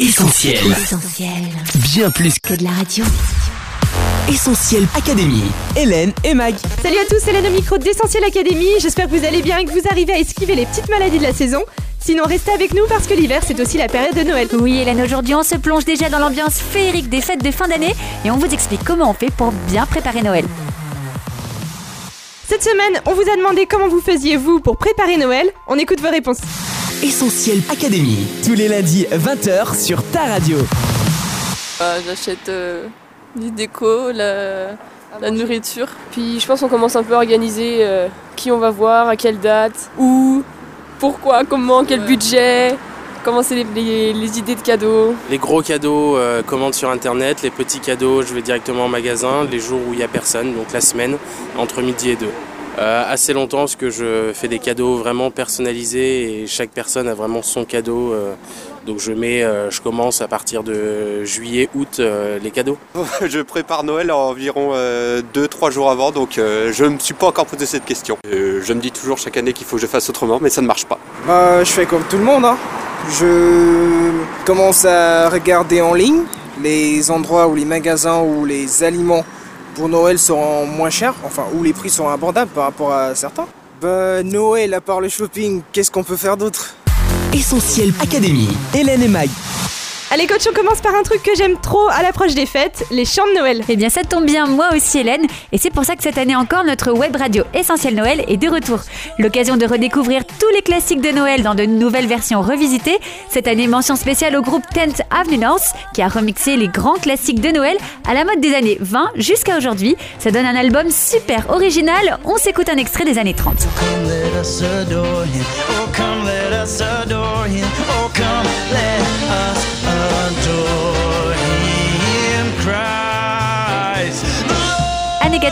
Essentiel. Essentiel. Bien plus Que de la radio. Essentiel Académie. Hélène et Mag. Salut à tous, c'est Hélène au micro d'Essentiel Academy. J'espère que vous allez bien et que vous arrivez à esquiver les petites maladies de la saison. Sinon, restez avec nous parce que l'hiver, c'est aussi la période de Noël. Oui, Hélène, aujourd'hui, on se plonge déjà dans l'ambiance féerique des fêtes de fin d'année et on vous explique comment on fait pour bien préparer Noël. Cette semaine, on vous a demandé comment vous faisiez vous pour préparer Noël. On écoute vos réponses. Essentiel Académie. Tous les lundis, 20h sur ta radio. Euh, J'achète euh, des décos, la, la nourriture. Puis je pense qu'on commence un peu à organiser euh, qui on va voir, à quelle date, où, pourquoi, comment, quel budget, comment c'est les, les- les idées de cadeaux. Les gros cadeaux, euh, commande sur internet. Les petits cadeaux, je vais directement en magasin les jours où il n'y a personne, donc la semaine, entre midi et deux. Euh, assez longtemps parce que je fais des cadeaux vraiment personnalisés et chaque personne a vraiment son cadeau. euh, donc je mets, euh, je commence à partir de juillet, août euh, les cadeaux. Je prépare Noël environ 2-3 jours avant, donc euh, je ne me suis pas encore posé cette question. Euh, je me dis toujours chaque année qu'il faut que je fasse autrement, mais ça ne marche pas. Bah, je fais comme tout le monde. hein. Je commence à regarder en ligne les endroits où les magasins ou les aliments pour Noël seront moins chers, enfin où les prix seront abordables par rapport à certains. Bah, Noël, à part le shopping, qu'est-ce qu'on peut faire d'autre? Essentiel Académie. Hélène et Mag. Allez, coach, on commence par un truc que j'aime trop à l'approche des fêtes les chants de Noël. Eh bien, ça tombe bien, moi aussi, Hélène, et c'est pour ça que cette année encore, notre web radio Essentiel Noël est de retour. L'occasion de redécouvrir tous les classiques de Noël dans de nouvelles versions revisitées. Cette année, mention spéciale au groupe 10th Avenue North, qui a remixé les grands classiques de Noël à la mode des années 20 jusqu'à aujourd'hui. Ça donne un album super original. On s'écoute un extrait des années 30. Come let us adore him. Oh, come let us adore him.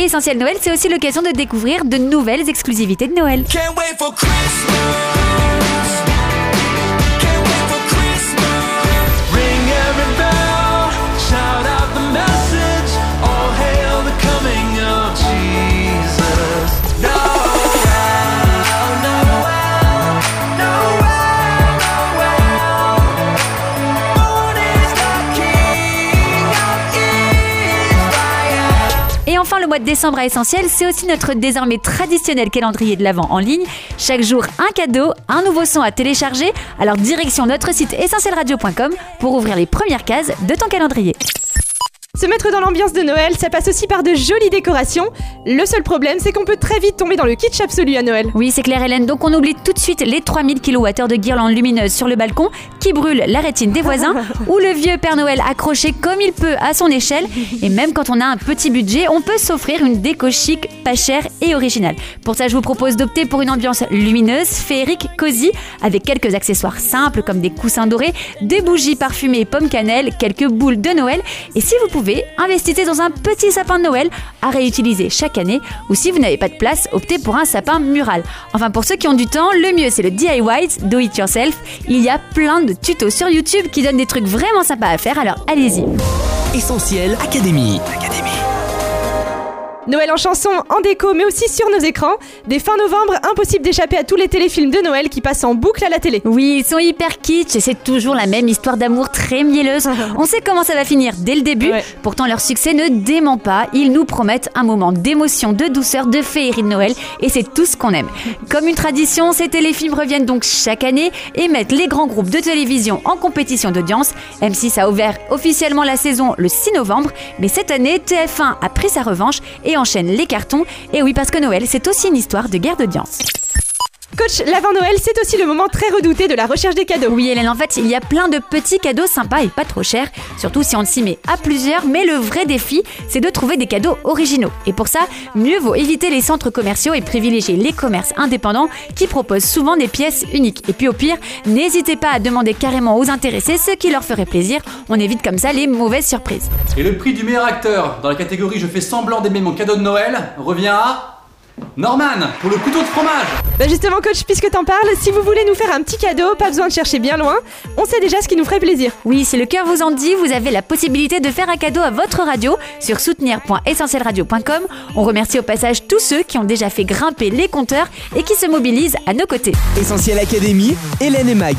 Et Essentiel Noël, c'est aussi l'occasion de découvrir de nouvelles exclusivités de Noël. Et enfin, le mois de décembre à Essentiel, c'est aussi notre désormais traditionnel calendrier de l'Avent en ligne. Chaque jour, un cadeau, un nouveau son à télécharger. Alors, direction notre site essentielradio.com pour ouvrir les premières cases de ton calendrier. Se mettre dans l'ambiance de Noël, ça passe aussi par de jolies décorations. Le seul problème, c'est qu'on peut très vite tomber dans le kitsch absolu à Noël. Oui, c'est clair, Hélène. Donc, on oublie tout de suite les 3000 kWh de guirlandes lumineuses sur le balcon qui brûlent la rétine des voisins ou le vieux Père Noël accroché comme il peut à son échelle. Et même quand on a un petit budget, on peut s'offrir une déco chic, pas chère et originale. Pour ça, je vous propose d'opter pour une ambiance lumineuse, féerique, cosy, avec quelques accessoires simples comme des coussins dorés, des bougies parfumées pomme cannelle, quelques boules de Noël. Et si vous pouvez, investissez dans un petit sapin de Noël à réutiliser chaque année. Ou si vous n'avez pas de place, optez pour un sapin mural. Enfin, pour ceux qui ont du temps, le mieux c'est le DIY, do it yourself. Il y a plein de tutos sur YouTube qui donnent des trucs vraiment sympas à faire, alors allez-y. Essentiel. Noël en chanson, en déco, mais aussi sur nos écrans. Dès fin novembre, impossible d'échapper à tous les téléfilms de Noël qui passent en boucle à la télé. Oui, ils sont hyper kitsch et c'est toujours la même histoire d'amour très mielleuse. On sait comment ça va finir dès le début. Ouais. Pourtant, leur succès ne dément pas. Ils nous promettent un moment d'émotion, de douceur, de féerie de Noël et c'est tout ce qu'on aime. Comme une tradition, ces téléfilms reviennent donc chaque année et mettent les grands groupes de télévision en compétition d'audience. M6 a ouvert officiellement la saison le 6 novembre, mais cette année, TF1 a pris sa revanche et enchaîne les cartons. Et oui, parce que Noël, c'est aussi une histoire de guerre d'audience. Coach, l'avant Noël, c'est aussi le moment très redouté de la recherche des cadeaux. Oui, Hélène, en fait, il y a plein de petits cadeaux sympas et pas trop chers, surtout si on s'y met à plusieurs. Mais le vrai défi, c'est de trouver des cadeaux originaux. Et pour ça, mieux vaut éviter les centres commerciaux et privilégier les commerces indépendants qui proposent souvent des pièces uniques. Et puis au pire, n'hésitez pas à demander carrément aux intéressés ce qui leur ferait plaisir. On évite comme ça les mauvaises surprises. Et le prix du meilleur acteur dans la catégorie Je fais semblant d'aimer mon cadeau de Noël revient à Norman pour le couteau de fromage. Bah justement, coach, puisque t'en parles, si vous voulez nous faire un petit cadeau, pas besoin de chercher bien loin, on sait déjà ce qui nous ferait plaisir. Oui, si le cœur vous en dit, vous avez la possibilité de faire un cadeau à votre radio sur soutenir.essentielradio.com. On remercie au passage tous ceux qui ont déjà fait grimper les compteurs et qui se mobilisent à nos côtés. Essentiel Académie, Hélène et Mag.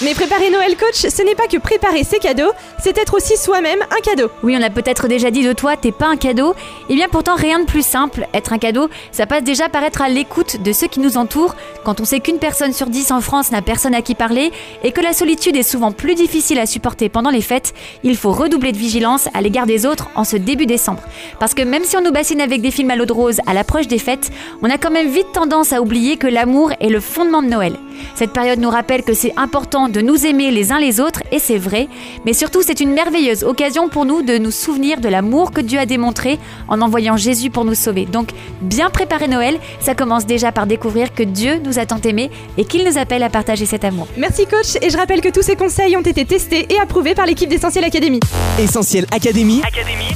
Mais préparer Noël, coach, ce n'est pas que préparer ses cadeaux, c'est être aussi soi-même un cadeau. Oui, on a peut-être déjà dit de toi, t'es pas un cadeau. Et bien pourtant, rien de plus simple. Être un cadeau, ça passe déjà par être à l'écoute de ceux qui nous entourent. Quand on sait qu'une personne sur dix en France n'a personne à qui parler et que la solitude est souvent plus difficile à supporter pendant les fêtes, il faut redoubler de vigilance à l'égard des autres en ce début décembre. Parce que même si on nous bassine avec des films à l'eau de rose à l'approche des fêtes, on a quand même vite tendance à oublier que l'amour est le fondement de Noël. Cette période nous rappelle que c'est important de nous aimer les uns les autres, et c'est vrai, mais surtout c'est une merveilleuse occasion pour nous de nous souvenir de l'amour que Dieu a démontré en envoyant Jésus pour nous sauver. Donc, bien préparer Noël, ça commence déjà par découvrir que Dieu nous a tant aimés et qu'il nous appelle à partager cet amour. Merci coach, et je rappelle que tous ces conseils ont été testés et approuvés par l'équipe d'Essentiel Academy. Essentiel Académie,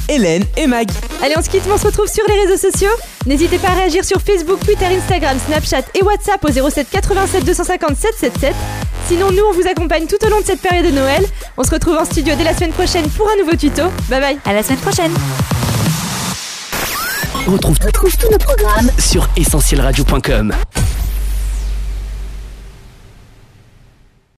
Hélène et Mag. Allez, on se quitte, on se retrouve sur les réseaux sociaux. N'hésitez pas à réagir sur Facebook, Twitter, Instagram, Snapchat et WhatsApp au 07 87 250 777. Sinon, nous, on vous accompagne tout au long de cette période de Noël. On se retrouve en studio dès la semaine prochaine pour un nouveau tuto. Bye bye. À la semaine prochaine. Retrouve, retrouve tous nos programmes sur essentielradio.com.